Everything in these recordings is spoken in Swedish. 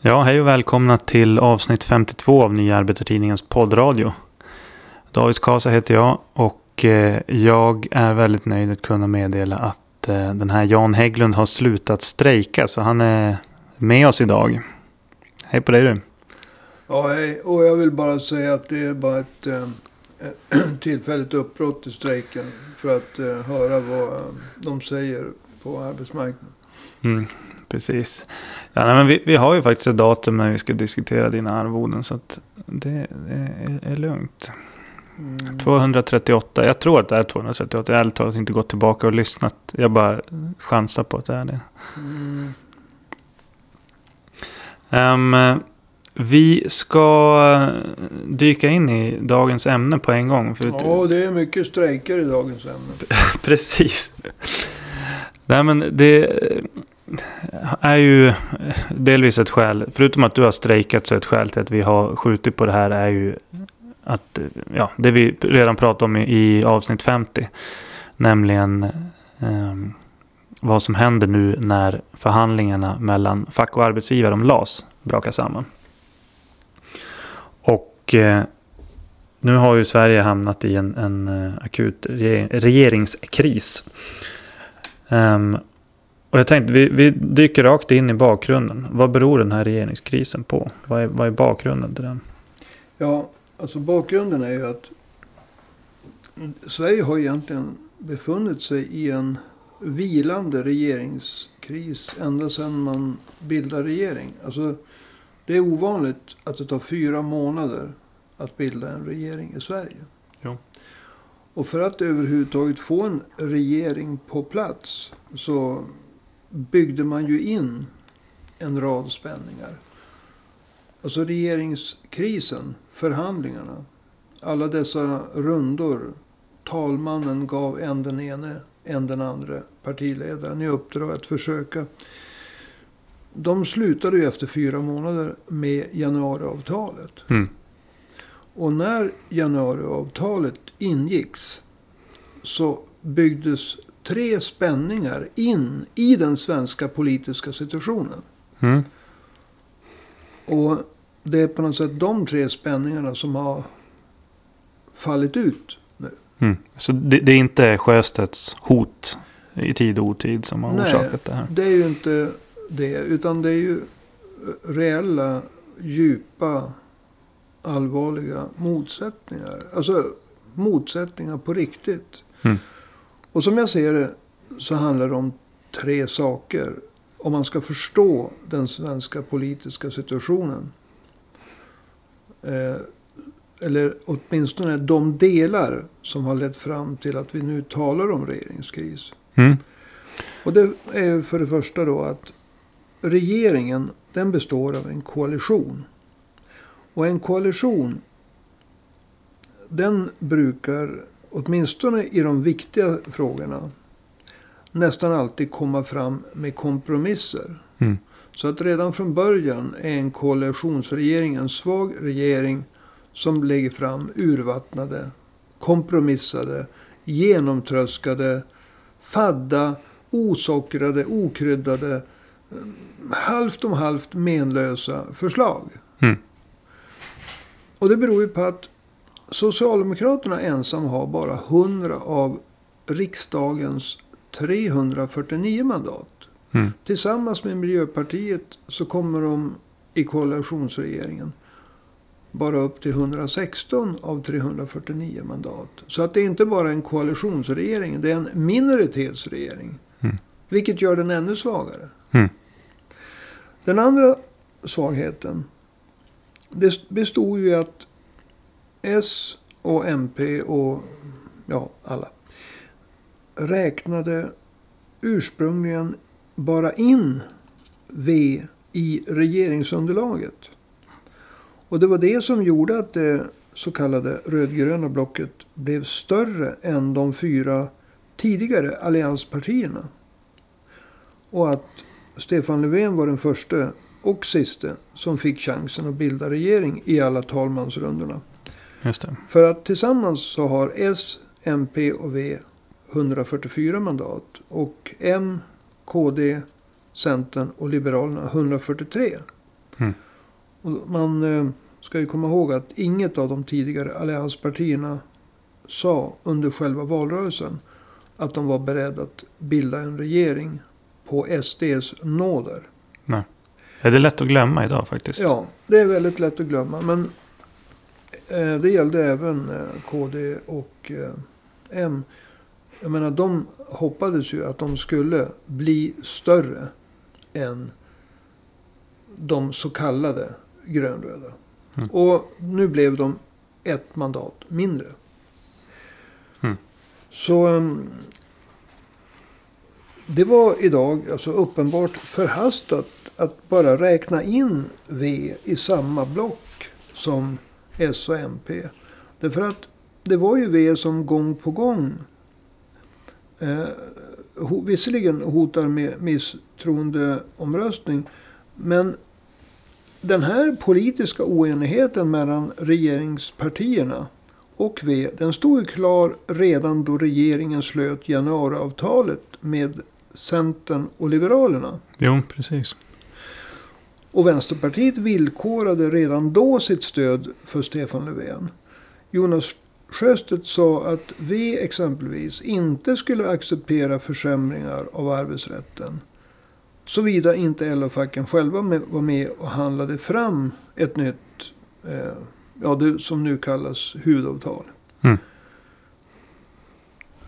Ja, hej och välkomna till avsnitt 52 av Nya Arbetartidningens poddradio. David Kasa heter jag och eh, jag är väldigt nöjd att kunna meddela att eh, den här Jan Hägglund har slutat strejka så han är med oss idag. Hej på dig du. Ja, hej. Och jag vill bara säga att det är bara ett eh, tillfälligt uppbrott i strejken. För att eh, höra vad de säger på arbetsmarknaden. Mm, precis. Ja, nej, men vi, vi har ju faktiskt ett datum när vi ska diskutera dina arvoden så att det, det är, är lugnt. Mm. 238, jag tror att det är 238. Jag har ärligt talat inte gått tillbaka och lyssnat. Jag bara chansar på att det är det. Mm. Ehm, vi ska dyka in i dagens ämne på en gång. För Ja, det är mycket strejker i dagens ämne. Precis. Nej men det är ju eh, delvis ett skäl. Förutom att du har strejkat så ett skäl till att vi har skjutit på det här är ju att, eh, ja, det vi redan pratade om i, i avsnitt 50. Nämligen eh, vad som händer nu när förhandlingarna mellan fack och arbetsgivare om LAS brakar samman. Och eh, nu har ju Sverige hamnat i en, en eh, akut re- regeringskris. Ehm, och jag tänkte, vi, vi dyker rakt in i bakgrunden. Vad beror den här regeringskrisen på? Vad är, vad är bakgrunden till den? Ja, alltså bakgrunden är ju att Sverige har egentligen befunnit sig i en vilande regeringskris ända sedan man bildade regering. Alltså, det är ovanligt att det tar fyra månader att bilda en regering i Sverige. Jo. Och för att överhuvudtaget få en regering på plats så byggde man ju in en rad spänningar. Alltså regeringskrisen, förhandlingarna, alla dessa rundor. Talmannen gav en den ene, en den andra partiledaren i uppdrag att försöka. De slutade ju efter fyra månader med januariavtalet. Mm. Och när januariavtalet ingicks så byggdes tre spänningar in i den svenska politiska situationen. Mm. Och det är på något sätt de tre spänningarna som har fallit ut nu. Mm. Så det, det är inte Sjöstedts hot i tid och otid som har Nej. orsakat det här? Det är ju inte det. Utan det är ju reella, djupa, allvarliga motsättningar. Alltså motsättningar på riktigt. Mm. Och som jag ser det så handlar det om tre saker. Om man ska förstå den svenska politiska situationen. Eh, eller åtminstone de delar som har lett fram till att vi nu talar om regeringskris. Mm. Och det är för det första då att regeringen den består av en koalition. Och en koalition den brukar åtminstone i de viktiga frågorna nästan alltid komma fram med kompromisser. Mm. Så att redan från början är en koalitionsregering en svag regering som lägger fram urvattnade, kompromissade, genomtröskade, fadda, osockrade, okryddade, eh, halvt om halvt menlösa förslag. Mm. Och det beror ju på att Socialdemokraterna ensam har bara 100 av riksdagens 349 mandat. Mm. Tillsammans med Miljöpartiet så kommer de i koalitionsregeringen bara upp till 116 av 349 mandat. Så att det är inte bara en koalitionsregering, det är en minoritetsregering. Mm. Vilket gör den ännu svagare. Mm. Den andra svagheten det bestod ju i att S och MP och ja, alla räknade ursprungligen bara in V i regeringsunderlaget. Och det var det som gjorde att det så kallade rödgröna blocket blev större än de fyra tidigare allianspartierna. Och att Stefan Löfven var den första och siste som fick chansen att bilda regering i alla talmansrundorna. Just det. För att tillsammans så har S, MP och V 144 mandat. Och M, KD, Centern och Liberalerna 143. Mm. Och man eh, ska ju komma ihåg att inget av de tidigare allianspartierna sa under själva valrörelsen att de var beredda att bilda en regering på SDs nåder. Är det lätt att glömma idag faktiskt? Ja, det är väldigt lätt att glömma. Men det gällde även eh, KD och eh, M. Jag menar, de hoppades ju att de skulle bli större än de så kallade grönröda. Mm. Och nu blev de ett mandat mindre. Mm. Så ehm, det var idag alltså uppenbart förhastat att bara räkna in V i samma block som S och MP. Därför att det var ju V som gång på gång eh, ho, visserligen hotar med misstroendeomröstning. Men den här politiska oenigheten mellan regeringspartierna och V, den stod ju klar redan då regeringen slöt januariavtalet med Centern och Liberalerna. Jo, precis. Och Vänsterpartiet villkorade redan då sitt stöd för Stefan Löfven. Jonas Sjöstedt sa att V exempelvis inte skulle acceptera försämringar av arbetsrätten. Såvida inte LO-facken själva var med och handlade fram ett nytt, eh, ja det som nu kallas huvudavtal.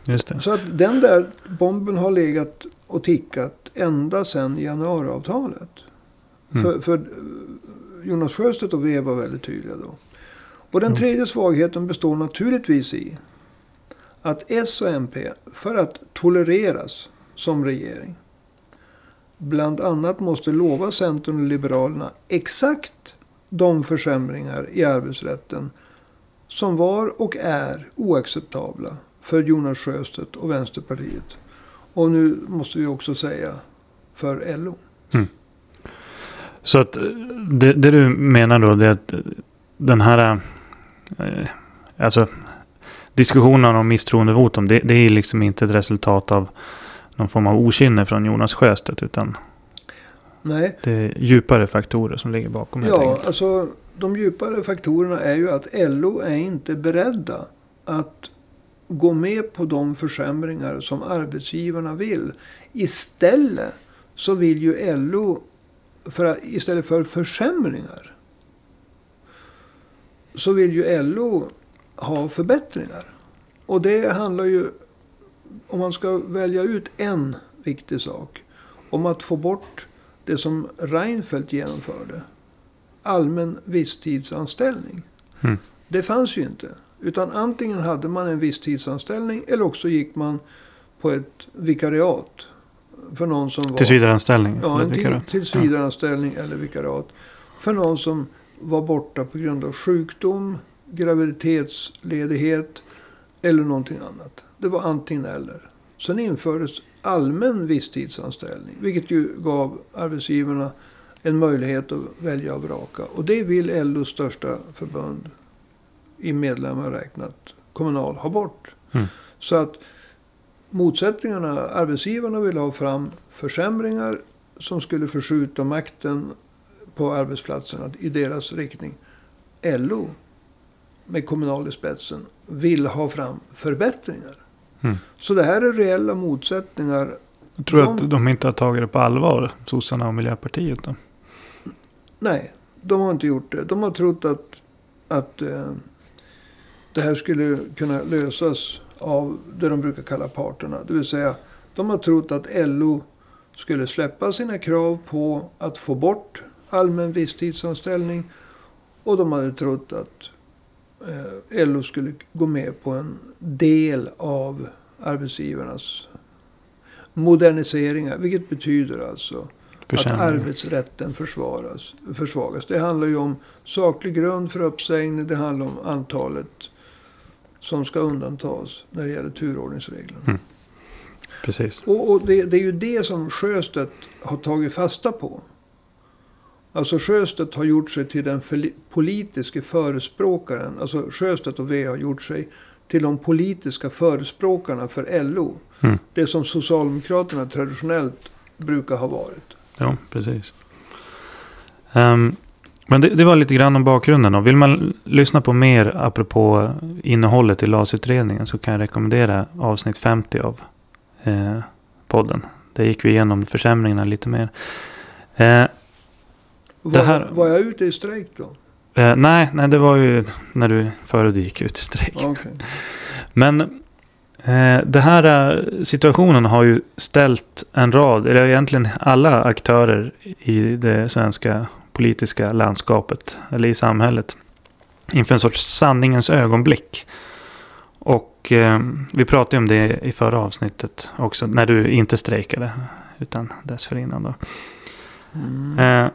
Just det. Så att den där bomben har legat och tickat ända sedan januariavtalet. Mm. För, för eh, Jonas Sjöstedt och V var väldigt tydliga då. Och den Mm. tredje svagheten består naturligtvis i att S och MP, för att tolereras som regering, bland annat måste lova Centern och Liberalerna exakt de försämringar i arbetsrätten som var och är oacceptabla för Jonas Sjöstedt och Vänsterpartiet. Och nu måste vi också säga för LO. Så att eh, det, det du menar då det är att eh, den här eh, alltså diskussionen om misstroendevotum det, det är liksom inte ett resultat av någon form av okynne från Jonas Sjöstedt utan Nej, det är djupare faktorer som ligger bakom ja, alltså de djupare faktorerna är ju att LO är inte beredda att gå med på de försämringar som arbetsgivarna vill. Istället så vill ju LO, för att, istället för försämringar, så vill ju LO ha förbättringar. Och det handlar ju, om man ska välja ut en viktig sak, om att få bort det som Reinfeldt genomförde. Allmän visstidsanställning. Mm. Det fanns ju inte. Utan antingen hade man en visstidsanställning eller också gick man på ett vikariat. För någon som var... Tillsvidareanställning. Ja, eller en till, tillsvidareanställning eller vikariat. För någon som var borta på grund av sjukdom, graviditetsledighet eller någonting annat. Det var antingen eller. Sen infördes allmän visstidsanställning. Vilket ju gav arbetsgivarna en möjlighet att välja och vraka. Och det vill LOs största förbund i medlemmar räknat Kommunal ha bort. Mm. Så att motsättningarna, arbetsgivarna vill ha fram försämringar som skulle förskjuta makten på arbetsplatserna i deras riktning. LO med Kommunal i spetsen vill ha fram förbättringar. Mm. Så det här är reella motsättningar. Jag tror de- att de inte har tagit det på allvar, sossarna och Miljöpartiet. Då. Nej, de har inte gjort det. De har trott att, att eh, det här skulle kunna lösas av det de brukar kalla parterna. Det vill säga, de har trott att LO skulle släppa sina krav på att få bort allmän visstidsanställning. Och de hade trott att eh, LO skulle gå med på en del av arbetsgivarnas moderniseringar. Vilket betyder alltså att arbetsrätten försvaras, försvagas. Det handlar ju om saklig grund för uppsägning. Det handlar om antalet som ska undantas när det gäller turordningsreglerna. Precis. Och, och det, det är ju det som Sjöstedt har tagit fasta på. Alltså Sjöstedt har gjort sig till den förli- politiska förespråkaren. Alltså Sjöstedt och V har gjort sig till de politiska förespråkarna för LO. Mm. Det som Socialdemokraterna traditionellt brukar ha varit. Ja, precis. Ehm, Men det, det, var lite grann om bakgrunden. Och vill man lyssna på mer apropå innehållet i LAS-utredningen så kan jag rekommendera avsnitt 50 av eh, podden. Där gick vi igenom försämringarna lite mer. Eh, var, här, var jag ute i strejk då? Eh, nej, nej, det var ju när du, före du gick ut i strejk. Okay. Men eh, den här eh, situationen har ju ställt en rad, eller egentligen alla aktörer i det svenska politiska landskapet, eller i samhället, inför en sorts sanningens ögonblick. Och eh, vi pratade om det i förra avsnittet också, när du inte strejkade, utan dessförinnan då. Mm. Eh,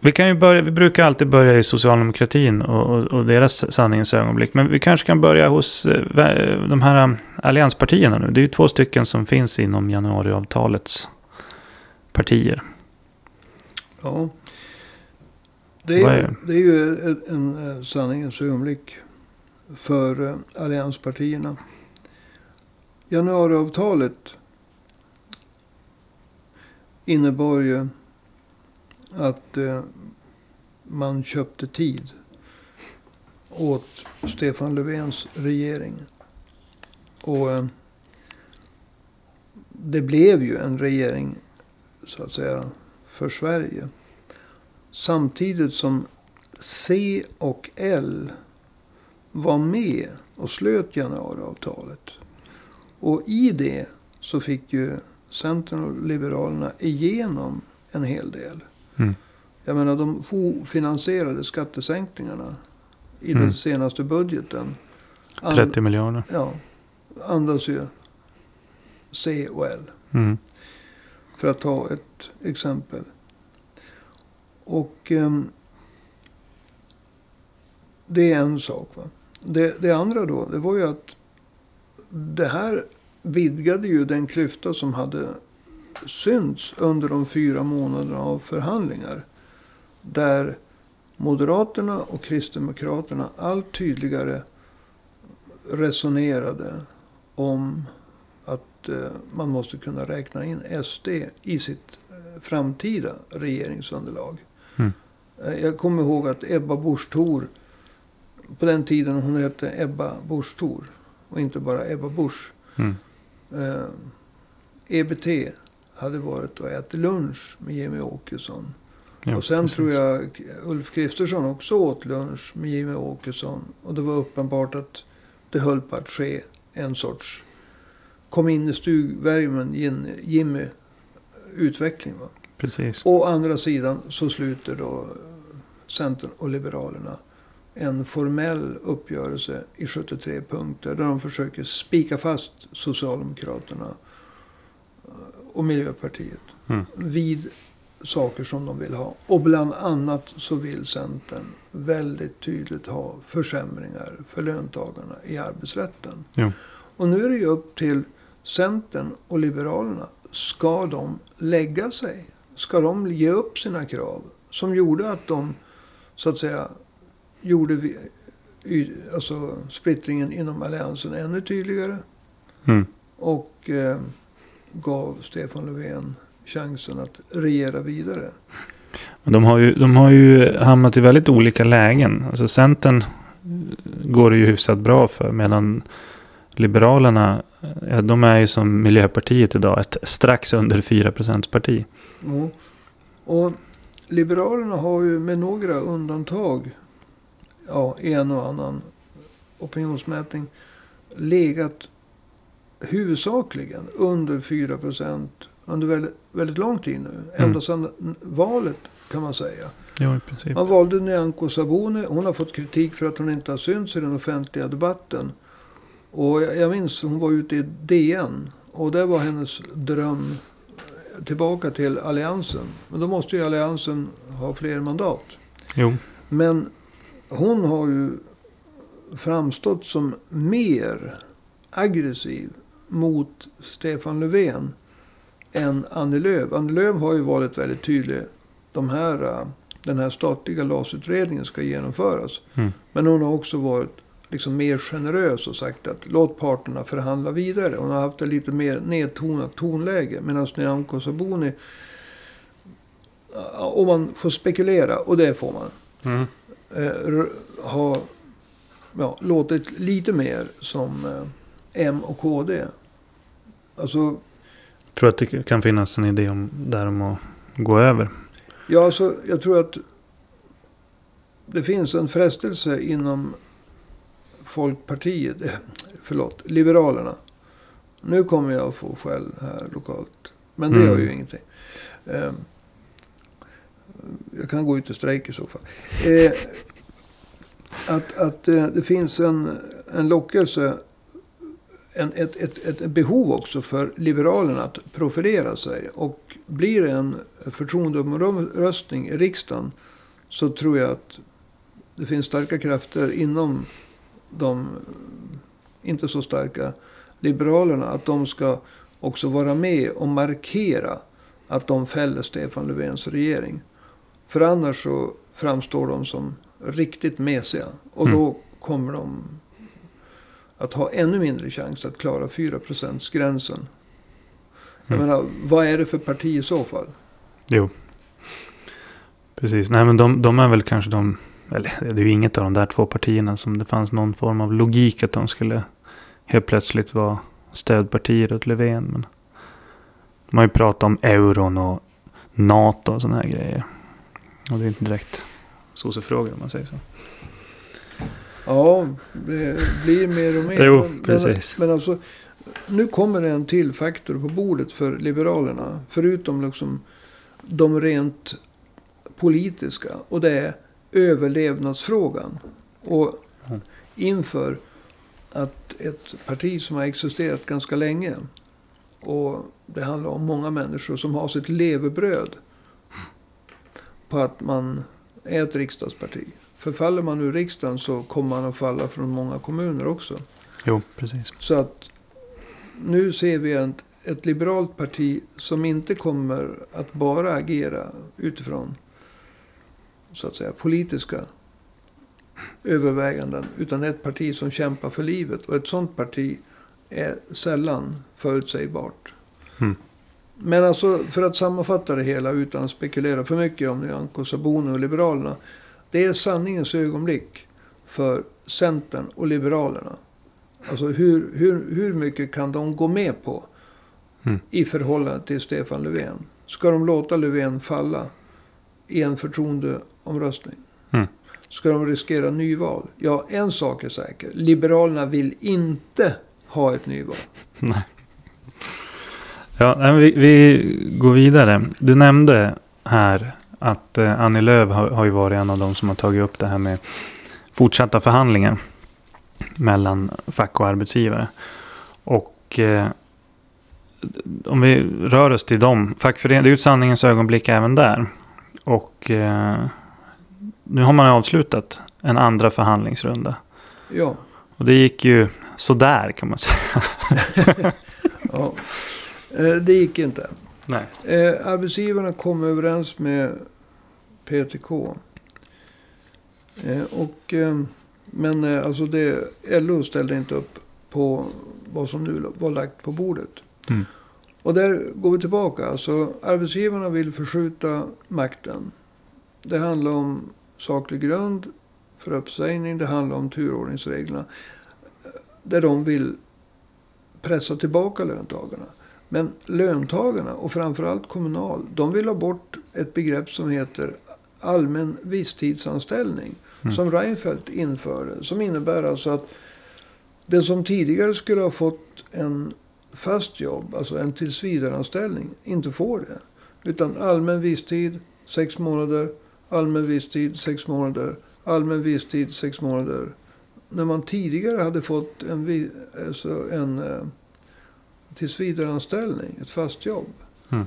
vi, kan ju börja, vi brukar alltid börja i socialdemokratin och, och, och, deras sanningens ögonblick. Men vi kanske kan börja hos eh, de här um, allianspartierna nu. Det är ju två stycken som finns inom januariavtalets partier. Ja. Det är, är det? är ju en, en eh, sanningens ögonblick för uh, allianspartierna. Januariavtalet innebar ju att eh, man köpte tid åt Stefan Löfvens regering. Och eh, det blev ju en regering, så att säga, för Sverige. Samtidigt som C och L var med och slöt januariavtalet. Och i det så fick ju Centern och Liberalerna igenom en hel del. Mm. Jag menar de finansierade skattesänkningarna i mm. den senaste budgeten. 30 miljarder. Ja. Andas ju C och L. Mm. För att ta ett exempel. Och eh, det är en sak. Va? Det, det andra då, det var ju att det här vidgade ju den klyfta som hade synts under de fyra månaderna av förhandlingar. Där Moderaterna och Kristdemokraterna allt tydligare resonerade om att eh, man måste kunna räkna in SD i sitt eh, framtida regeringsunderlag. Eh, jag kommer ihåg att Ebba Busch Thor, på den tiden hon hette Ebba Busch Thor och inte bara Ebba Busch. Mm. Eh, EBT hade varit och ätit lunch med Jimmy Åkesson. Ja, och sen precis. tror jag Ulf Kristersson också åt lunch med Jimmy Åkesson. Och det var uppenbart att det höll på att ske en sorts kom in i stugvärmen Jimmy utveckling. Va? Precis. Å andra sidan så sluter då Centern och Liberalerna en formell uppgörelse i 73 punkter. Där de försöker spika fast Socialdemokraterna och Miljöpartiet. Mm. Vid saker som de vill ha. Och bland annat så vill Centern väldigt tydligt ha försämringar för löntagarna i arbetsrätten. Ja. Och nu är det ju upp till Centern och Liberalerna. Ska de lägga sig? Ska de ge upp sina krav? Som gjorde att de, så att säga, gjorde alltså, splittringen inom alliansen ännu tydligare. Mm. Och eh, gav Stefan Löfven chansen att regera vidare. De har, ju, de har ju hamnat i väldigt olika lägen. Alltså Centern går det ju hyfsat bra för. Medan Liberalerna, de är ju som Miljöpartiet idag. Ett strax under 4 parti. Mm. Och Liberalerna har ju med några undantag, ja, en och annan opinionsmätning, legat huvudsakligen under 4 procent under väldigt, väldigt lång tid nu. Mm. Ända sedan valet kan man säga. Ja, i princip. Man valde Nyamko Sabuni. Hon har fått kritik för att hon inte har synts i den offentliga debatten. Och jag, jag minns hon var ute i DN. Och det var hennes dröm tillbaka till alliansen. Men då måste ju alliansen ha fler mandat. Jo. Men hon har ju framstått som mer aggressiv mot Stefan Löfven än Annie Lööf. Annie Lööf har ju varit väldigt tydlig. De här, äh, den här statliga LAS-utredningen ska genomföras. Mm. Men hon har också varit liksom mer generös och sagt att låt parterna förhandla vidare. Hon har haft ett lite mer nedtonat tonläge. Medan Nyamko Sabuni, om man får spekulera, och det får man. Mm. eh, har ja, låtit lite mer som eh, M och KD. Alltså, Tror att det kan finnas en idé om, där om att gå över. ja, alltså, jag tror att det finns en frestelse inom Folkpartiet, eh, förlåt, Liberalerna. Nu kommer jag att få skäll här lokalt. Men det Mm. gör ju ingenting. Eh, jag kan gå ut i strejk i så fall. Eh, att att eh, det finns en, en lockelse, en, ett, ett, ett behov också för Liberalerna att profilera sig. Och blir det en förtroendeomröstning i riksdagen så tror jag att det finns starka krafter inom de inte så starka Liberalerna. Att de ska också vara med och markera att de fäller Stefan Löfvens regering. För annars så framstår de som riktigt mesiga. Och Mm. då kommer de att ha ännu mindre chans att klara 4%-gränsen. Jag Mm. menar, vad är det för parti i så fall? Jo. Precis. Nej men de, de är väl kanske de. Eller det är ju inget av de där två partierna som det fanns någon form av logik att de skulle helt plötsligt vara stödpartier åt Löfven. Men de har ju pratat om euron och NATO och sådana här grejer. Och det är inte direkt sossefrågor om man säger så. Ja, det blir mer och mer. Jo, precis. Men, men alltså, nu kommer det en till faktor på bordet för Liberalerna. Förutom liksom de rent politiska. Och det är överlevnadsfrågan. Och inför att ett parti som har existerat ganska länge. Och det handlar om många människor som har sitt levebröd. På att man är ett riksdagsparti. Förfaller man ur riksdagen så kommer man att falla från många kommuner också. Jo, precis. Så att nu ser vi ett, ett liberalt parti som inte kommer att bara agera utifrån så att säga politiska överväganden. Utan ett parti som kämpar för livet. Och ett sånt parti är sällan förutsägbart. Mm. Men alltså för att sammanfatta det hela utan att spekulera för mycket om Nyamko Sabuni och Liberalerna. Det är sanningens ögonblick för Centern och Liberalerna. Alltså hur, hur, hur mycket kan de gå med på Mm. i förhållande till Stefan Löfven? Ska de låta Löfven falla i en förtroendeomröstning? Mm. Ska de riskera nyval? Ja, en sak är säker. Liberalerna vill inte ha ett nyval. Nej. Ja, vi, vi går vidare. Du nämnde här att eh, Annie Lööf har, har ju varit en av de som har tagit upp det här med fortsatta förhandlingar mellan fack och arbetsgivare. Och eh, om vi rör oss till dem. Fackförening, det är ju ett sanningens ögonblick även där. Och eh, nu har man avslutat en andra förhandlingsrunda. Ja, Och det gick ju sådär kan man säga. ja. Eh, det gick inte. Nej. Eh, arbetsgivarna kom överens med PTK. Eh, och, eh, men eh, alltså det, LO ställde inte upp på vad som nu var lagt på bordet. Mm. Och där går vi tillbaka. Alltså, arbetsgivarna vill förskjuta makten. Det handlar om saklig grund för uppsägning. Det handlar om turordningsreglerna. Där de vill pressa tillbaka löntagarna. Men löntagarna och framförallt Kommunal. De vill ha bort ett begrepp som heter allmän visstidsanställning. Mm. Som Reinfeldt införde. Som innebär alltså att den som tidigare skulle ha fått en fast jobb, alltså en tillsvidareanställning, inte får det. Utan allmän visstid, sex månader. Allmän visstid, sex månader. Allmän visstid, sex månader. När man tidigare hade fått en, alltså en eh, tillsvidareanställning, ett fast jobb. Mm.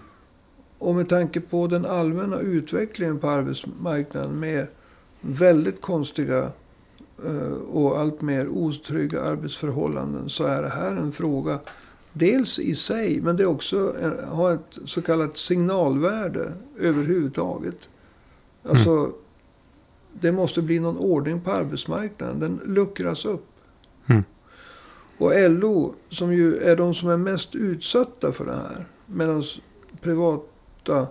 Och med tanke på den allmänna utvecklingen på arbetsmarknaden med väldigt konstiga eh, och allt mer otrygga arbetsförhållanden så är det här en fråga dels i sig men det också en, har ett så kallat signalvärde överhuvudtaget. Alltså det måste bli någon ordning på arbetsmarknaden. Den luckras upp. Mm. Och LO som ju är de som är mest utsatta för det här. Medan privata,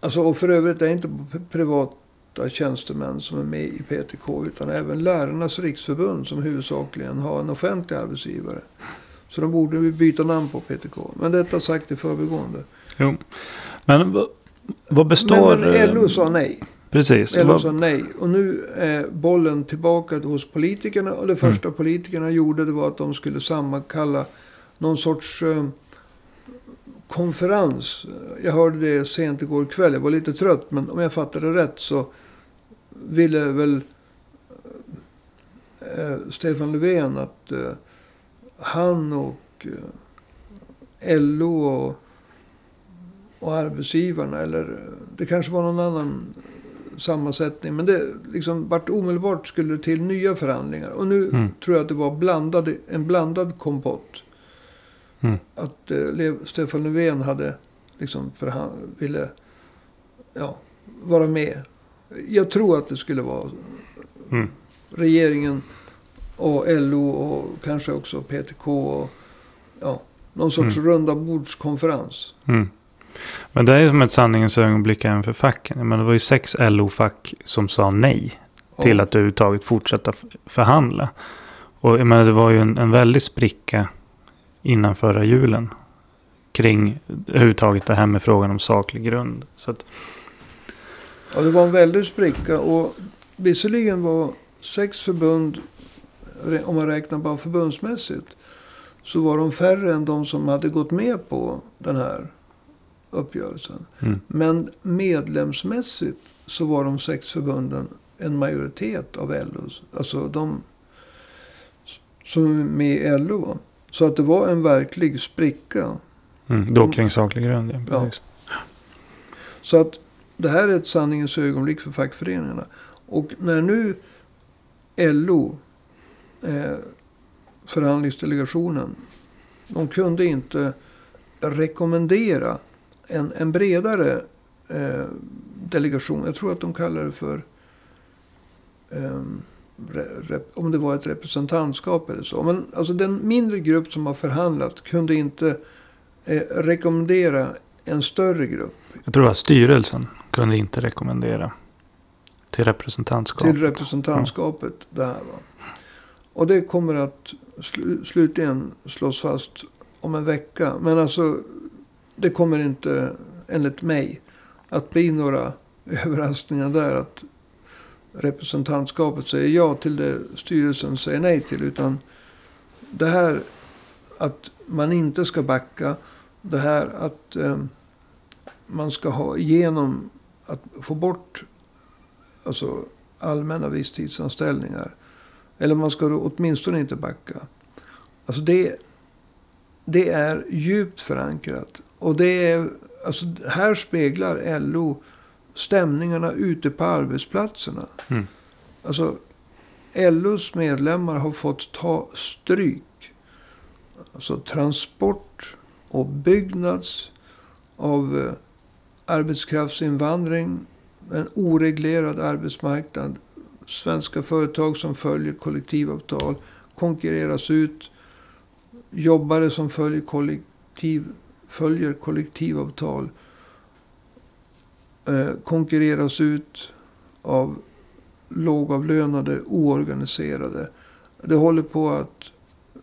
alltså och för övrigt är inte privata tjänstemän som är med i PTK. Utan även Lärarnas riksförbund som huvudsakligen har en offentlig arbetsgivare. Så de borde vi byta namn på PTK. Men detta sagt i förbigående. Jo. Men vad består... Men, men LO eh, sa nej. Precis. LO Vad, sa nej. Och nu är bollen tillbaka hos politikerna. Och det Mm. första politikerna gjorde det var att de skulle sammankalla någon sorts eh, konferens. Jag hörde det sent igår kväll. Jag var lite trött. Men om jag fattade rätt så ville väl eh, Stefan Löfven att eh, han och eh, LO och, och arbetsgivarna eller det kanske var någon annan sammansättning. Men det liksom vart omedelbart skulle det till nya förhandlingar. Och nu Mm. tror jag att det var blandade, en blandad kompott. Mm. Att eh, Stefan Löfven hade liksom förhand, ville ja, vara med. Jag tror att det skulle vara Mm. regeringen och LO och kanske också PTK och ja, någon sorts Mm. runda bordskonferens. Mm. Men det är som ett sanningens ögonblick även för facken. Men det var ju sex LO-fack som sa nej Ja. till att överhuvudtaget fortsätta förhandla. Och jag menar, det var ju en, en väldig spricka innan förra julen. Kring överhuvudtaget det här med frågan om saklig grund. Så att, Ja, det var en väldig spricka och visserligen var sex förbund, om man räknar bara förbundsmässigt, så var de färre än de som hade gått med på den här uppgörelsen. mm, Men medlemsmässigt så var de sex förbunden en majoritet av LOs. Alltså de som är med i LO. Så att det var en verklig spricka. mm, då kring saklig grund. Ja, Ja. Så att det här är ett sanningens ögonblick för fackföreningarna. Och när nu LO, eh, förhandlingsdelegationen, de kunde inte rekommendera en, en bredare eh, delegation. Jag tror att de kallar det för rep, om det var ett representantskap eller så. Men alltså den mindre grupp som har förhandlat kunde inte eh, rekommendera en större grupp. Jag tror att styrelsen kunde inte rekommendera till representantskapet. Till representantskapet. Det här, va? Och det kommer att sl slutligen slås fast om en vecka. Men alltså, det kommer inte, enligt mig, att bli några överraskningar där. Att representantskapet säger ja till det styrelsen säger nej till. Utan det här att man inte ska backa. Det här att eh, man ska ha igenom att få bort alltså allmänna visstidsanställningar. Eller man ska då åtminstone inte backa. Alltså det, det är djupt förankrat. Och det är, alltså här speglar LO stämningarna ute på arbetsplatserna. Mm. Alltså LOs medlemmar har fått ta stryk. Alltså transport och byggnads av eh, arbetskraftsinvandring en oreglerad arbetsmarknad. Svenska företag som följer kollektivavtal konkurreras ut. Jobbare som följer, kollektiv, följer kollektivavtal eh, konkurreras ut av lågavlönade, oorganiserade. Det håller på att...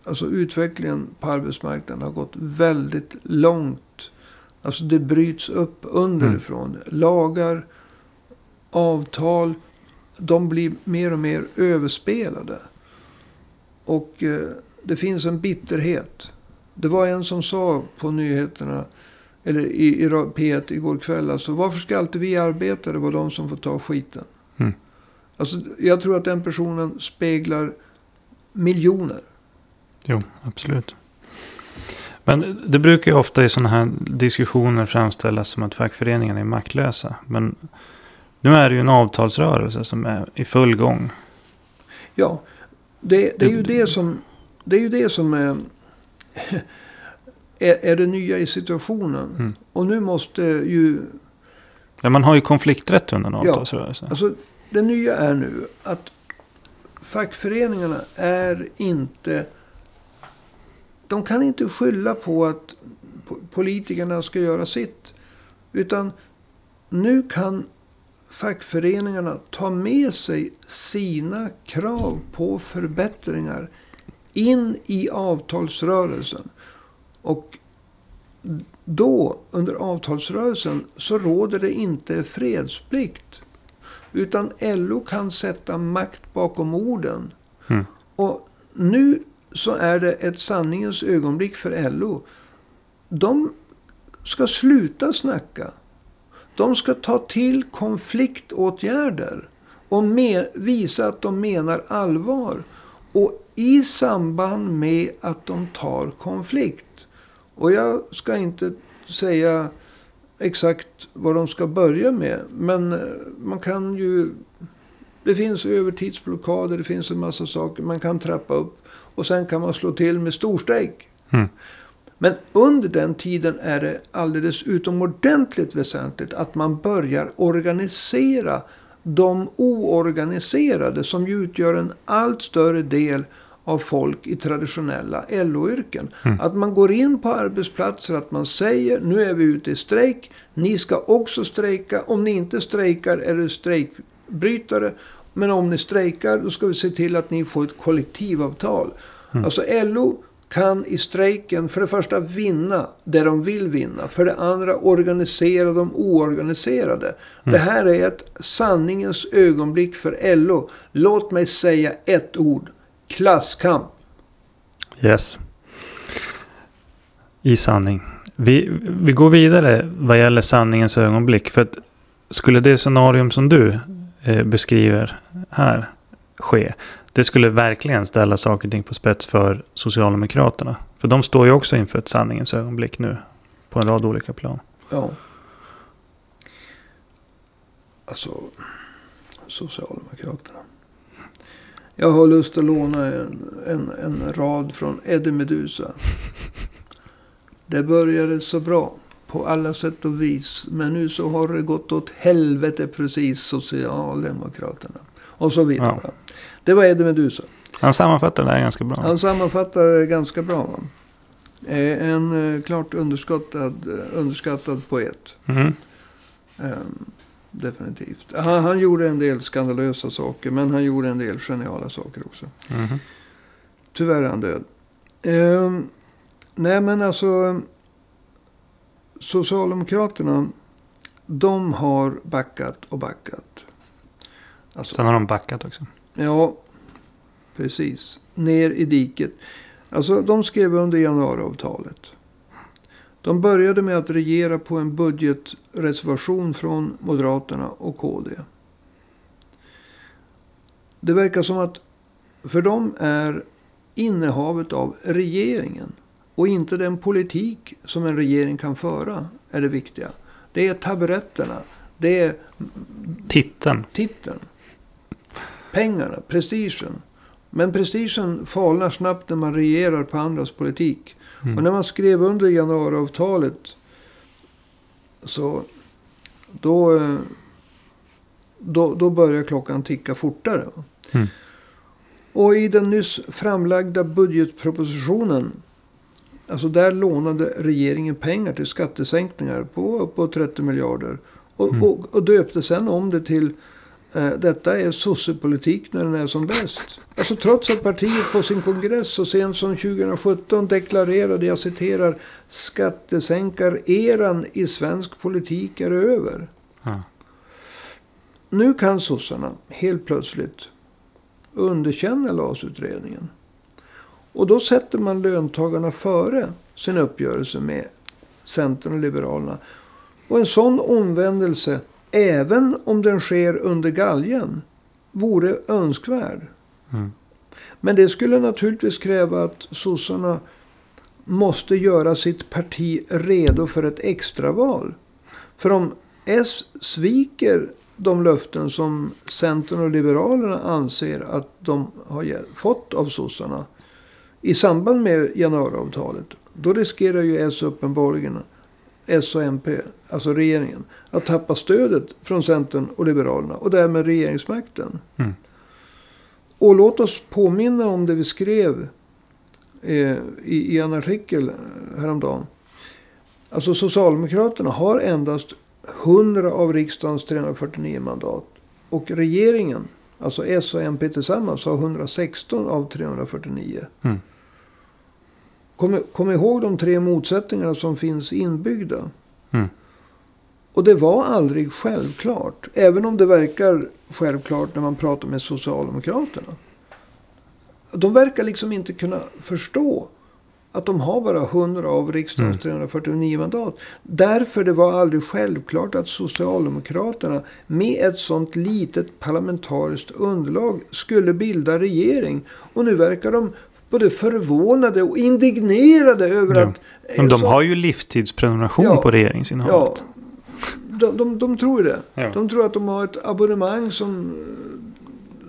Alltså utvecklingen på arbetsmarknaden har gått väldigt långt. Alltså det bryts upp underifrån. Lagar, avtal, de blir mer och mer överspelade. Och eh, det finns en bitterhet. Det var en som sa på nyheterna, eller i, i ra- P1 igår kväll, alltså varför ska alltid vi arbetare vara de som får ta skiten? Mm. Alltså, jag tror att den personen speglar miljoner. Jo, absolut. Men det brukar ju ofta i sådana här diskussioner framställas som att fackföreningarna är maktlösa. Men nu är det ju en avtalsrörelse som är i full gång. Ja, det, det är ju Det- som, det är, ju det som är, är, det nya i situationen. Mm. Och nu måste ju Ja, man har ju konflikträtt under en Ja. avtalsrörelse. Alltså, det nya är nu att fackföreningarna är inte... De kan inte skylla på att po- politikerna ska göra sitt. Utan nu kan fackföreningarna ta med sig sina krav på förbättringar in i avtalsrörelsen. Och då, under avtalsrörelsen, så råder det inte fredsplikt. Utan LO kan sätta makt bakom orden. Mm. Och nu så är det ett sanningens ögonblick för LO. De ska sluta snacka. De ska ta till konfliktåtgärder. Och med, visa att de menar allvar. Och i samband med att de tar konflikt. Och jag ska inte säga exakt vad de ska börja med. Men eh, man kan ju... Det finns övertidsblockader, det finns en massa saker man kan trappa upp. Och sen kan man slå till med storstrejk. Mm. Men under den tiden är det alldeles utomordentligt väsentligt att man börjar organisera de oorganiserade som ju utgör en allt större del av folk i traditionella LO-yrken. Mm. Att man går in på arbetsplatser, att man säger nu är vi ute i strejk. Ni ska också strejka. Om ni inte strejkar är det strejkbrytare. Men om ni strejkar då ska vi se till att ni får ett kollektivavtal. Mm. Alltså LO kan i strejken för det första vinna det de vill vinna. För det andra organisera de oorganiserade. Mm. Det här är ett sanningens ögonblick för LO. Låt mig säga ett ord. Klasskamp. Yes. I sanning. Vi, vi går vidare vad gäller sanningens ögonblick. För att skulle det scenarium som du eh, beskriver här ske. Det skulle verkligen ställa saker och ting på spets för Socialdemokraterna. För de står ju också inför ett sanningens ögonblick nu. På en rad olika plan. Ja. Alltså, Socialdemokraterna. Jag har lust att låna en, en, en rad från Eddie Meduza. Det började så bra på alla sätt och vis. Men nu så har det gått åt helvete precis Socialdemokraterna. Och så vidare. Ja. Det var Eddie Meduza. Han sammanfattar det här ganska bra. Han sammanfattar det ganska bra. Va? Eh, En eh, klart underskattad, eh, underskattad poet. Mhm. Ehm, definitivt. Han, han gjorde en del skandalösa saker. Men han gjorde en del geniala saker också. Mhm. Tyvärr är han död. Ehm, nej men alltså. Socialdemokraterna. De har backat och backat. Alltså, Sen har de backat också. Ja, precis. Ner i diket. Alltså, de skrev under januariavtalet. De började med att regera på en budgetreservation från Moderaterna och KD. Det verkar som att för dem är innehavet av regeringen och inte den politik som en regering kan föra är det viktiga. Det är taburetterna. Det är Titeln. titeln. Pengarna, prestigen. Men prestigen falnar snabbt när man regerar på andras politik. Mm. Och när man skrev under januariavtalet så då, eh, då, då börjar klockan ticka fortare. Mm. Och i den nyss framlagda budgetpropositionen Alltså där lånade regeringen pengar till skattesänkningar på uppåt 30 miljarder. Och, Mm. och, och döpte sen om det till detta är sossepolitik när den är som bäst. Alltså trots att partiet på sin kongress så sent som 2017 deklarerade, jag citerar, skattesänkareran i svensk politik är över. Ja. Nu kan sossarna helt plötsligt underkänna LAS-utredningen. Och då sätter man löntagarna före sin uppgörelse med Centern och Liberalerna. Och en sån omvändelse, även om den sker under galgen, vore önskvärd. Mm. Men det skulle naturligtvis kräva att sossarna måste göra sitt parti redo för ett extraval. För om S sviker de löften som Centern och Liberalerna anser att de har fått av sossarna i samband med januariavtalet. Då riskerar ju S uppenbarligen, S och MP, alltså regeringen, att tappa stödet från Centern och Liberalerna och därmed regeringsmakten. Mm. Och låt oss påminna om det vi skrev eh, i, i en artikel häromdagen. Alltså Socialdemokraterna har endast 100 av riksdagens 349 mandat. Och regeringen, alltså S och MP tillsammans, har 116 av 349. Mm. Kom, kom ihåg de tre motsättningarna som finns inbyggda. Mm. Och det var aldrig självklart. Även om det verkar självklart när man pratar med Socialdemokraterna. De verkar liksom inte kunna förstå att de har bara 100 av riksdagens Mm. 349 mandat. Därför det var aldrig självklart att Socialdemokraterna med ett sånt litet parlamentariskt underlag skulle bilda regering. Och nu verkar de både förvånade och indignerade över Ja. att... Men de så- har ju livstidsprenumeration Ja. på Ja, regeringsinnehavet. de, de, de tror det. Ja. De tror att de har ett abonnemang som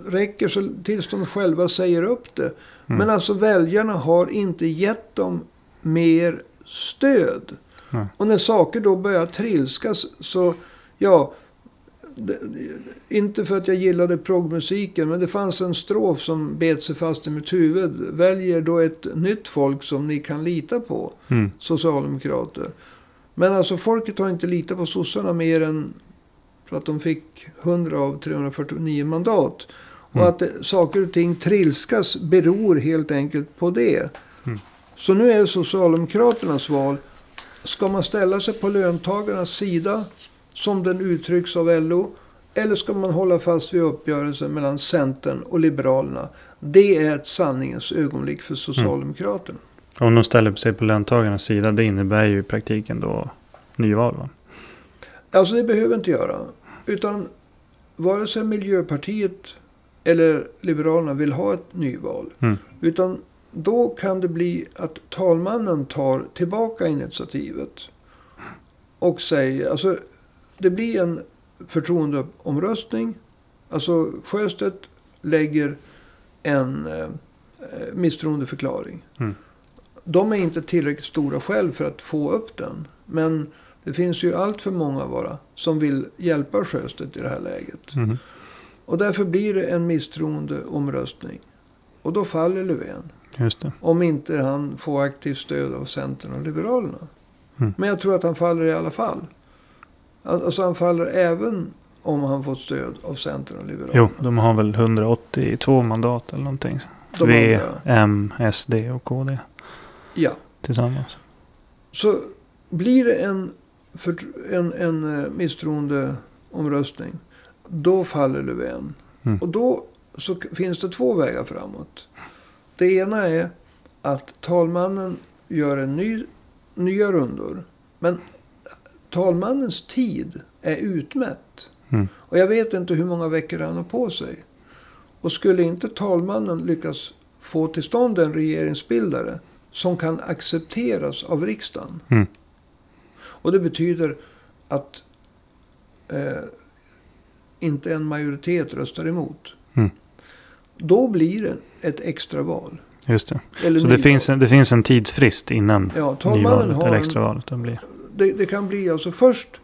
räcker så, tills de själva säger upp det. Mm. Men alltså väljarna har inte gett dem mer stöd. Nej. Och när saker då börjar trilskas så, ja. Inte för att jag gillade proggmusiken, men det fanns en strof som bet sig fast i mitt huvud. Väljer då ett nytt folk som ni kan lita på Mm. socialdemokrater. Men alltså folket har inte litat på sossarna mer än för att de fick 100 av 349 mandat. Och Mm. att det, saker och ting trilskas beror helt enkelt på det. Mm. Så nu är Socialdemokraternas val. Ska man ställa sig på löntagarnas sida som den uttrycks av LO? Eller ska man hålla fast vid uppgörelsen mellan Centern och Liberalerna? Det är ett sanningens ögonblick för Socialdemokraterna. Om de ställer sig på löntagarnas sida, det innebär ju i praktiken då nyval va? Alltså det behöver inte göra. Utan vare sig Miljöpartiet eller Liberalerna vill ha ett nyval. Mm. Utan då kan det bli att talmannen tar tillbaka initiativet. Och säger, alltså det blir en förtroendeomröstning. Alltså Sjöstedt lägger en eh, misstroendeförklaring. Mm. De är inte tillräckligt stora själv för att få upp den. Men det finns ju allt för många bara som vill hjälpa Sjöstedt i det här läget. Mhm. Och därför blir det en misstroendeomröstning. Och då faller Löfven. Om inte han får aktivt stöd av Centern och Liberalerna. Mm. Men jag tror att han faller i alla fall. Alltså han faller även om han fått stöd av Centern och Liberalerna. Jo, de har väl 182 mandat eller någonting. De v, andra- M, SD och KD Ja. tillsammans. Så blir det en, för, en, en eh, misstroendeomröstning. Då faller Löfven. Mm. Och då så finns det två vägar framåt. Det ena är att talmannen gör en ny, nya rundor. Men talmannens tid är utmätt. Mm. Och jag vet inte hur många veckor han har på sig. Och skulle inte talmannen lyckas få till stånd en regeringsbildare som kan accepteras av riksdagen. Mm. Och det betyder att eh, inte en majoritet röstar emot. Mm. Då blir det ett extraval. Just det. Eller Så det finns, en, det finns en tidsfrist innan Ja, nyvalet eller en, extravalet. Det blir. Det, det kan bli alltså först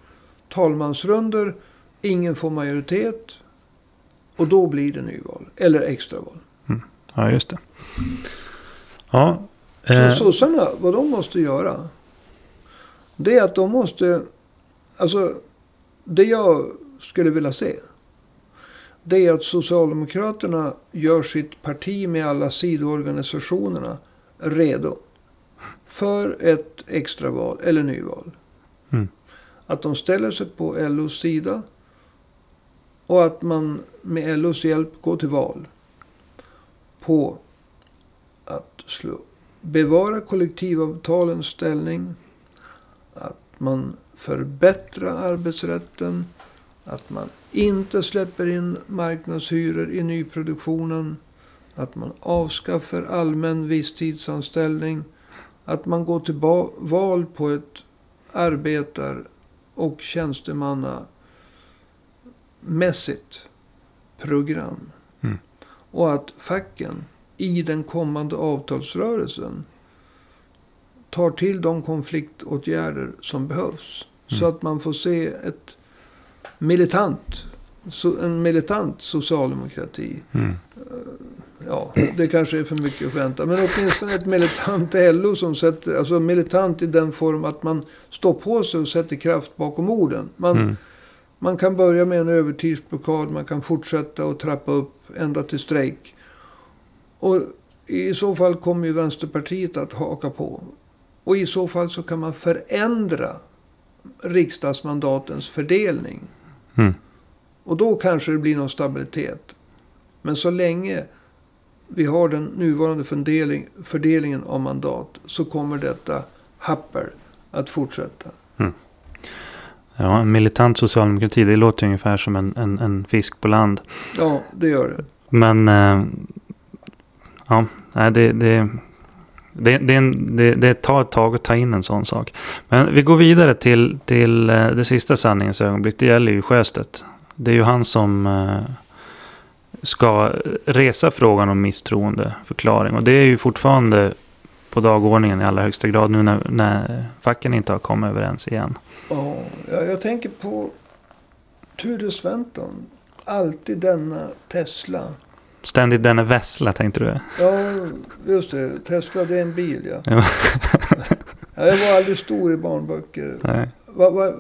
talmansrunder, ingen får majoritet. Och då blir det nyval. Eller extraval. Ja, just det. Ja. Så Eh, sossarna, vad de måste göra. Det är att de måste... Alltså, det jag skulle vilja se. Det är att Socialdemokraterna gör sitt parti med alla sidoorganisationerna redo. För ett extraval eller nyval. Att de ställer sig på LOs sida. Och att man med LOs hjälp går till val. På att slå, bevara kollektivavtalens ställning. Att man förbättrar arbetsrätten. Att man inte släpper in marknadshyror i nyproduktionen. Att man avskaffar allmän visstidsanställning. Att man går till val på ett arbetar och tjänstemannamässigt program. Mm. Och att facken i den kommande avtalsrörelsen tar till de konfliktåtgärder som behövs. Så Mm. att man får se ett militant, en militant socialdemokrati. mm. Ja, det kanske är för mycket att vänta. Men åtminstone ett militant LO som sätter, alltså militant i den form att man står på sig och sätter kraft bakom orden. Man, Mm. man kan börja med en övertidsblockad, man kan fortsätta och trappa upp ända till strejk. Och i så fall kommer ju Vänsterpartiet att haka på. Och i så fall så kan man förändra riksdagsmandatens fördelning. Mm. Och då kanske det blir någon stabilitet. Men så länge vi har den nuvarande fördelning, fördelningen av mandat så kommer detta happer att fortsätta. Ja, en militant socialdemokrati, det låter ungefär som en, en, en fisk på land. Ja, det gör det. Men eh, ja, det, det, det, det, en- det, det tar ett tag att ta in en sån sak. Men vi går vidare till, till eh, det sista sanningens ögonblick. Det gäller ju Sjöstedt. Det är ju han som eh, ska resa frågan om misstroendeförklaring. Och det är ju fortfarande på dagordningen i allra högsta grad nu när, när facken inte har kommit överens igen. Ja, jag, tänker på Ture Sventon. Alltid denna Tesla. Ständigt denna vessla tänkte du? Ja, just det. Tesla det är en bil. Ja. ja jag var aldrig stor i barnböcker. Nej. Va, va,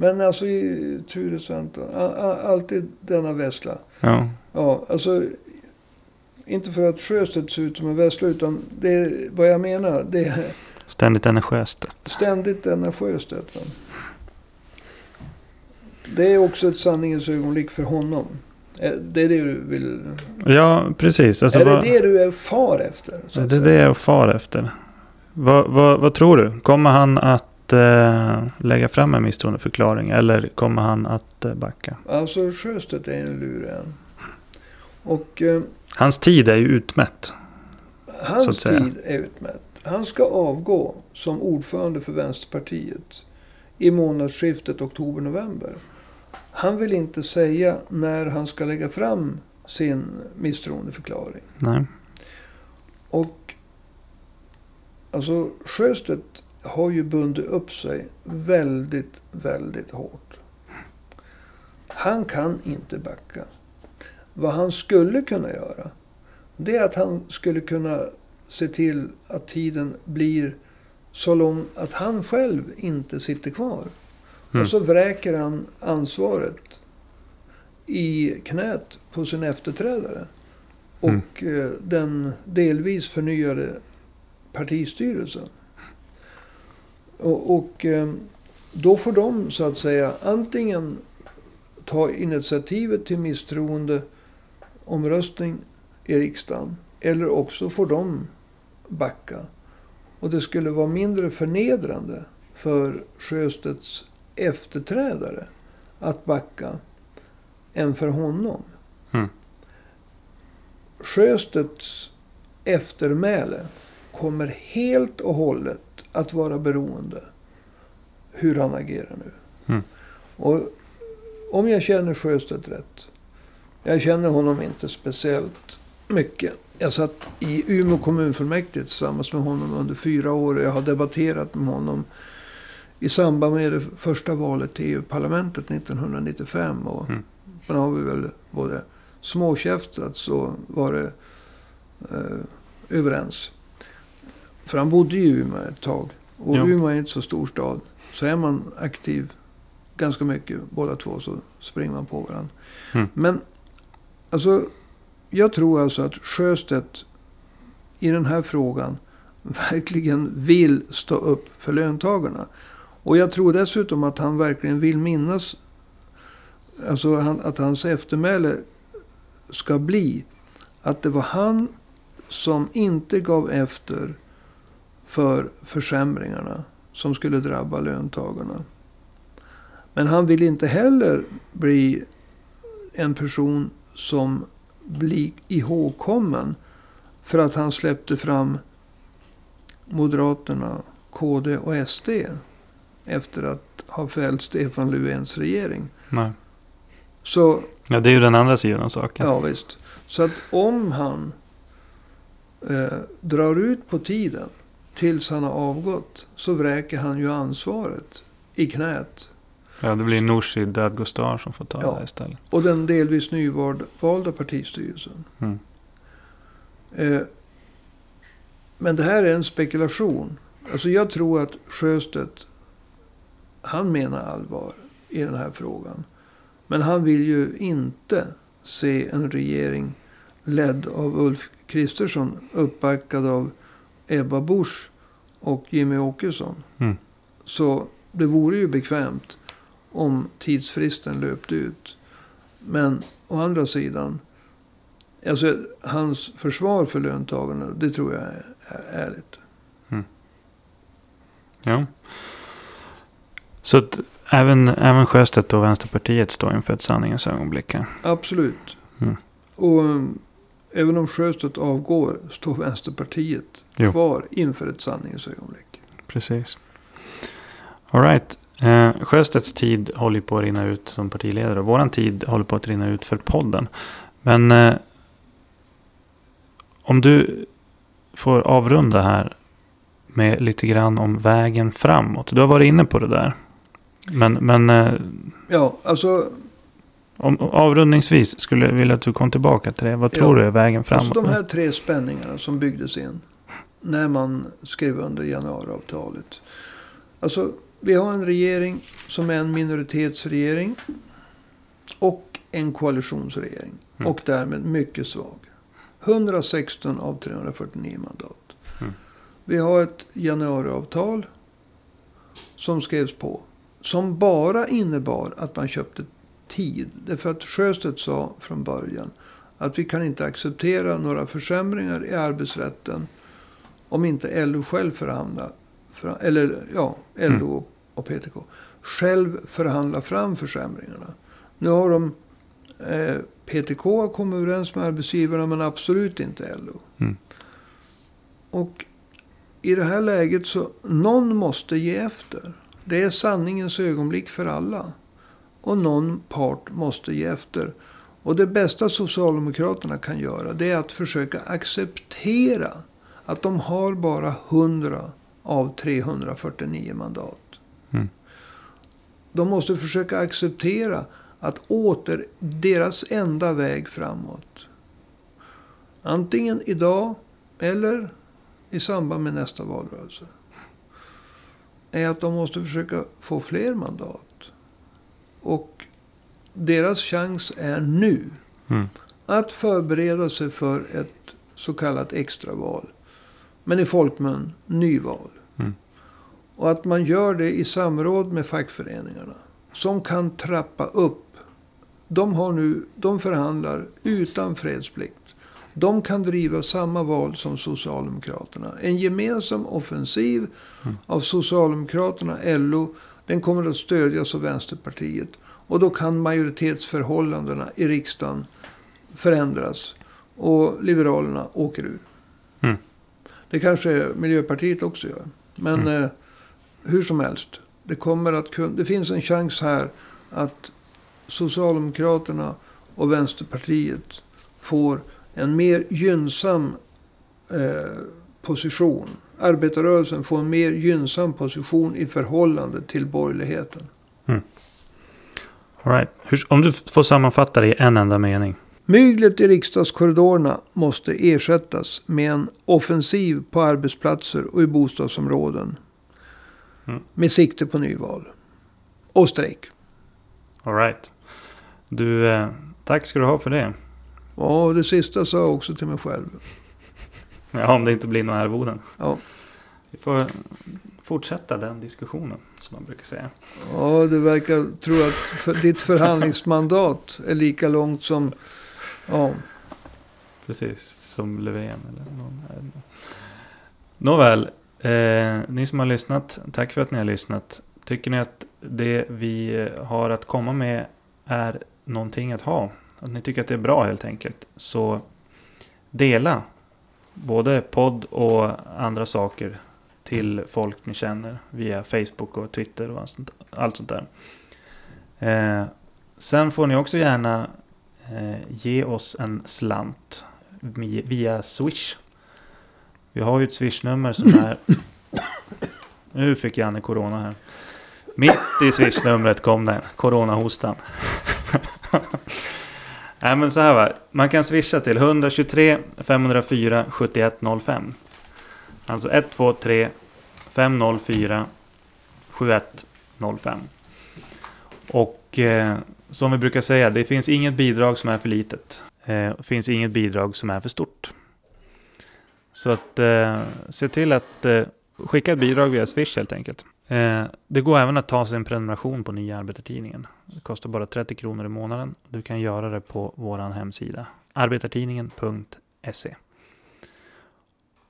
men alltså i Ture Sventon. Alltid denna Vessla. Ja. Ja, alltså. Inte för att Sjöstedt ser ut som en vessla. Utan det är vad jag menar. Det är Ständigt denna Sjöstedt. ständigt denna Sjöstedt. Va? Det är också ett sanningens ögonblick för honom. Det är det du vill... Ja, precis. Alltså, är det vad- det du är far efter? Det är det säga? jag far efter. Vad, vad, vad tror du? Kommer han att eh, lägga fram en misstroendeförklaring eller kommer han att eh, backa? Alltså Sjöstedt är en luren. Och eh, Hans tid är ju utmätt. hans att tid är utmätt. Han ska avgå som ordförande för Vänsterpartiet i månadsskiftet oktober-november. Han vill inte säga när han ska lägga fram sin misstroendeförklaring. Nej. Och alltså Sjöstedt har ju bundit upp sig väldigt, väldigt hårt. Han kan inte backa. Vad han skulle kunna göra, det är att han skulle kunna se till att tiden blir så lång att han själv inte sitter kvar. Mm. Och så vräker han ansvaret i knät på sin efterträdare. Mm. Och eh, den delvis förnyade partistyrelsen. Och, och eh, då får de så att säga antingen ta initiativet till misstroende omröstning i riksdagen. Eller också får de backa. Och det skulle vara mindre förnedrande för Sjöstedts efterträdare att backa än för honom. Mm. Sjöstedts eftermäle kommer helt och hållet att vara beroende hur han agerar nu. Mm. Och om jag känner Sjöstedt rätt. Jag känner honom inte speciellt mycket. Jag satt i Umeå kommunfullmäktige tillsammans med honom under fyra år. och Jag har debatterat med honom i samband med det första valet till EU-parlamentet 1995. Och Mm. Men har vi väl både småkäftat så var det eh, överens. För han bodde i Umeå ett tag. Och Jo. Umeå är inte så stor stad. Så är man aktiv ganska mycket båda två så springer man på varandra. Mm. Men alltså, jag tror alltså att Sjöstedt i den här frågan verkligen vill stå upp för löntagarna. Och jag tror dessutom att han verkligen vill minnas Alltså han, att hans eftermäle ska bli att det var han som inte gav efter för försämringarna som skulle drabba löntagarna. Men han vill inte heller bli en person som blir ihågkommen för att han släppte fram Moderaterna, KD och SD efter att ha fällt Stefan Löfvens regering. Nej. Så Ja, det är ju den andra sidan av saken. Ja, visst. Så att om han eh, drar ut på tiden tills han har avgått så vräker han ju ansvaret i knät. Ja, det blir Nooshi Dadgostar som får ta Ja. det istället. Och den delvis nyvalda partistyrelsen. Mm. Eh, men det här är en spekulation. Alltså jag tror att Sjöstedt, han menar allvar i den här frågan. Men han vill ju inte se en regering ledd av Ulf Kristersson uppbackad av Ebba Busch och Jimmy Åkesson. Mm. Så det vore ju bekvämt om tidsfristen löpte ut. Men å andra sidan, alltså hans försvar för löntagarna, det tror jag är, är ärligt. Ja. Så att även, även Sjöstedt och Vänsterpartiet står inför ett sanningens ögonblick. här. Absolut. Mm. Och även om Sjöstedt avgår står Vänsterpartiet Jo. kvar inför ett sanningens ögonblick. Precis. All right. Eh, Sjöstedts tid håller på att rinna ut som partiledare. Och våran tid håller på att rinna ut för podden. Men eh, om du får avrunda här med lite grann om vägen framåt. Du har varit inne på det där. Men, men eh, Ja, alltså, om, avrundningsvis skulle jag vilja att du kom tillbaka till det. Vad tror Ja. du är vägen framåt? alltså de här tre spänningarna som byggdes in när man skrev under januariavtalet. Alltså, vi har en regering som är en minoritetsregering och en koalitionsregering. Mm. Och därmed mycket svag. 116 av 349 mandat. Mm. Vi har ett januariavtal som skrevs på. Som bara innebar att man köpte tid. Därför att Sjöstedt sa från början att vi kan inte acceptera några försämringar i arbetsrätten om inte LO själv förhandlar, för, eller ja, LO och PTK, själv förhandlar fram försämringarna. Nu har de, eh, PTK har kommit överens med arbetsgivarna men absolut inte LO. Mm. Och i det här läget så, någon måste ge efter. Det är sanningens ögonblick för alla. Och någon part måste ge efter. Och det bästa Socialdemokraterna kan göra det är att försöka acceptera att de har bara 100 av 349 mandat. Mm. De måste försöka acceptera att åter deras enda väg framåt. Antingen idag eller i samband med nästa valrörelse. Är att de måste försöka få fler mandat. Och deras chans är nu Mm. att förbereda sig för ett så kallat extraval. Men i folkmun, nyval. Mm. Och att man gör det i samråd med fackföreningarna. Som kan trappa upp. De, har nu, de förhandlar utan fredsplikt. De kan driva samma val som Socialdemokraterna. En gemensam offensiv Mm. av Socialdemokraterna, LO. Den kommer att stödjas av Vänsterpartiet. Och då kan majoritetsförhållandena i riksdagen förändras. Och Liberalerna åker ur. Mm. Det kanske Miljöpartiet också gör. Men Mm. eh, hur som helst. Det, kommer att kun- det finns en chans här att Socialdemokraterna och Vänsterpartiet får en mer gynnsam eh, position. Arbetarrörelsen får en mer gynnsam position i förhållande till borgerligheten. All right. Hur, om du får sammanfatta det i en enda mening. Myglet i riksdagskorridorerna måste ersättas med en offensiv på arbetsplatser och i bostadsområden. Mm. Med sikte på nyval. Och strejk. All right. Du, eh, tack ska du ha för det. Ja, och det sista sa jag också till mig själv. Ja, om det inte blir några arvoden. Ja, Vi får fortsätta den diskussionen, som man brukar säga. ja det verkar tro att för, ditt förhandlingsmandat är lika långt som... Ja, Precis, som Löfven eller någon. Nåväl, eh, ni som har lyssnat, tack för att ni har lyssnat. Tycker ni att det vi har att komma med är någonting att ha? Att ni tycker att det är bra helt enkelt. Så dela både podd och andra saker till folk ni känner via Facebook och Twitter och allt sånt, allt sånt där. Eh, sen får ni också gärna eh, ge oss en slant via Swish. Vi har ju ett Swish-nummer som är... Nu fick Janne corona här. Mitt i Swish-numret kom den, coronahostan. Nej men så här va. Man kan swisha till 123 504 7105. Alltså 123 504 7105. Och eh, som vi brukar säga, det finns inget bidrag som är för litet. Eh, det finns inget bidrag som är för stort. Så att eh, se till att eh, skicka ett bidrag via Swish helt enkelt. Eh, det går även att ta sig en prenumeration på Nya Arbetartidningen. Det kostar bara 30 kronor i månaden. Du kan göra det på vår hemsida arbetartidningen.se.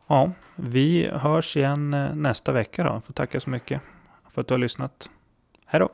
Ja, vi hörs igen eh, nästa vecka då. Får tacka så mycket för att du har lyssnat. Hej då!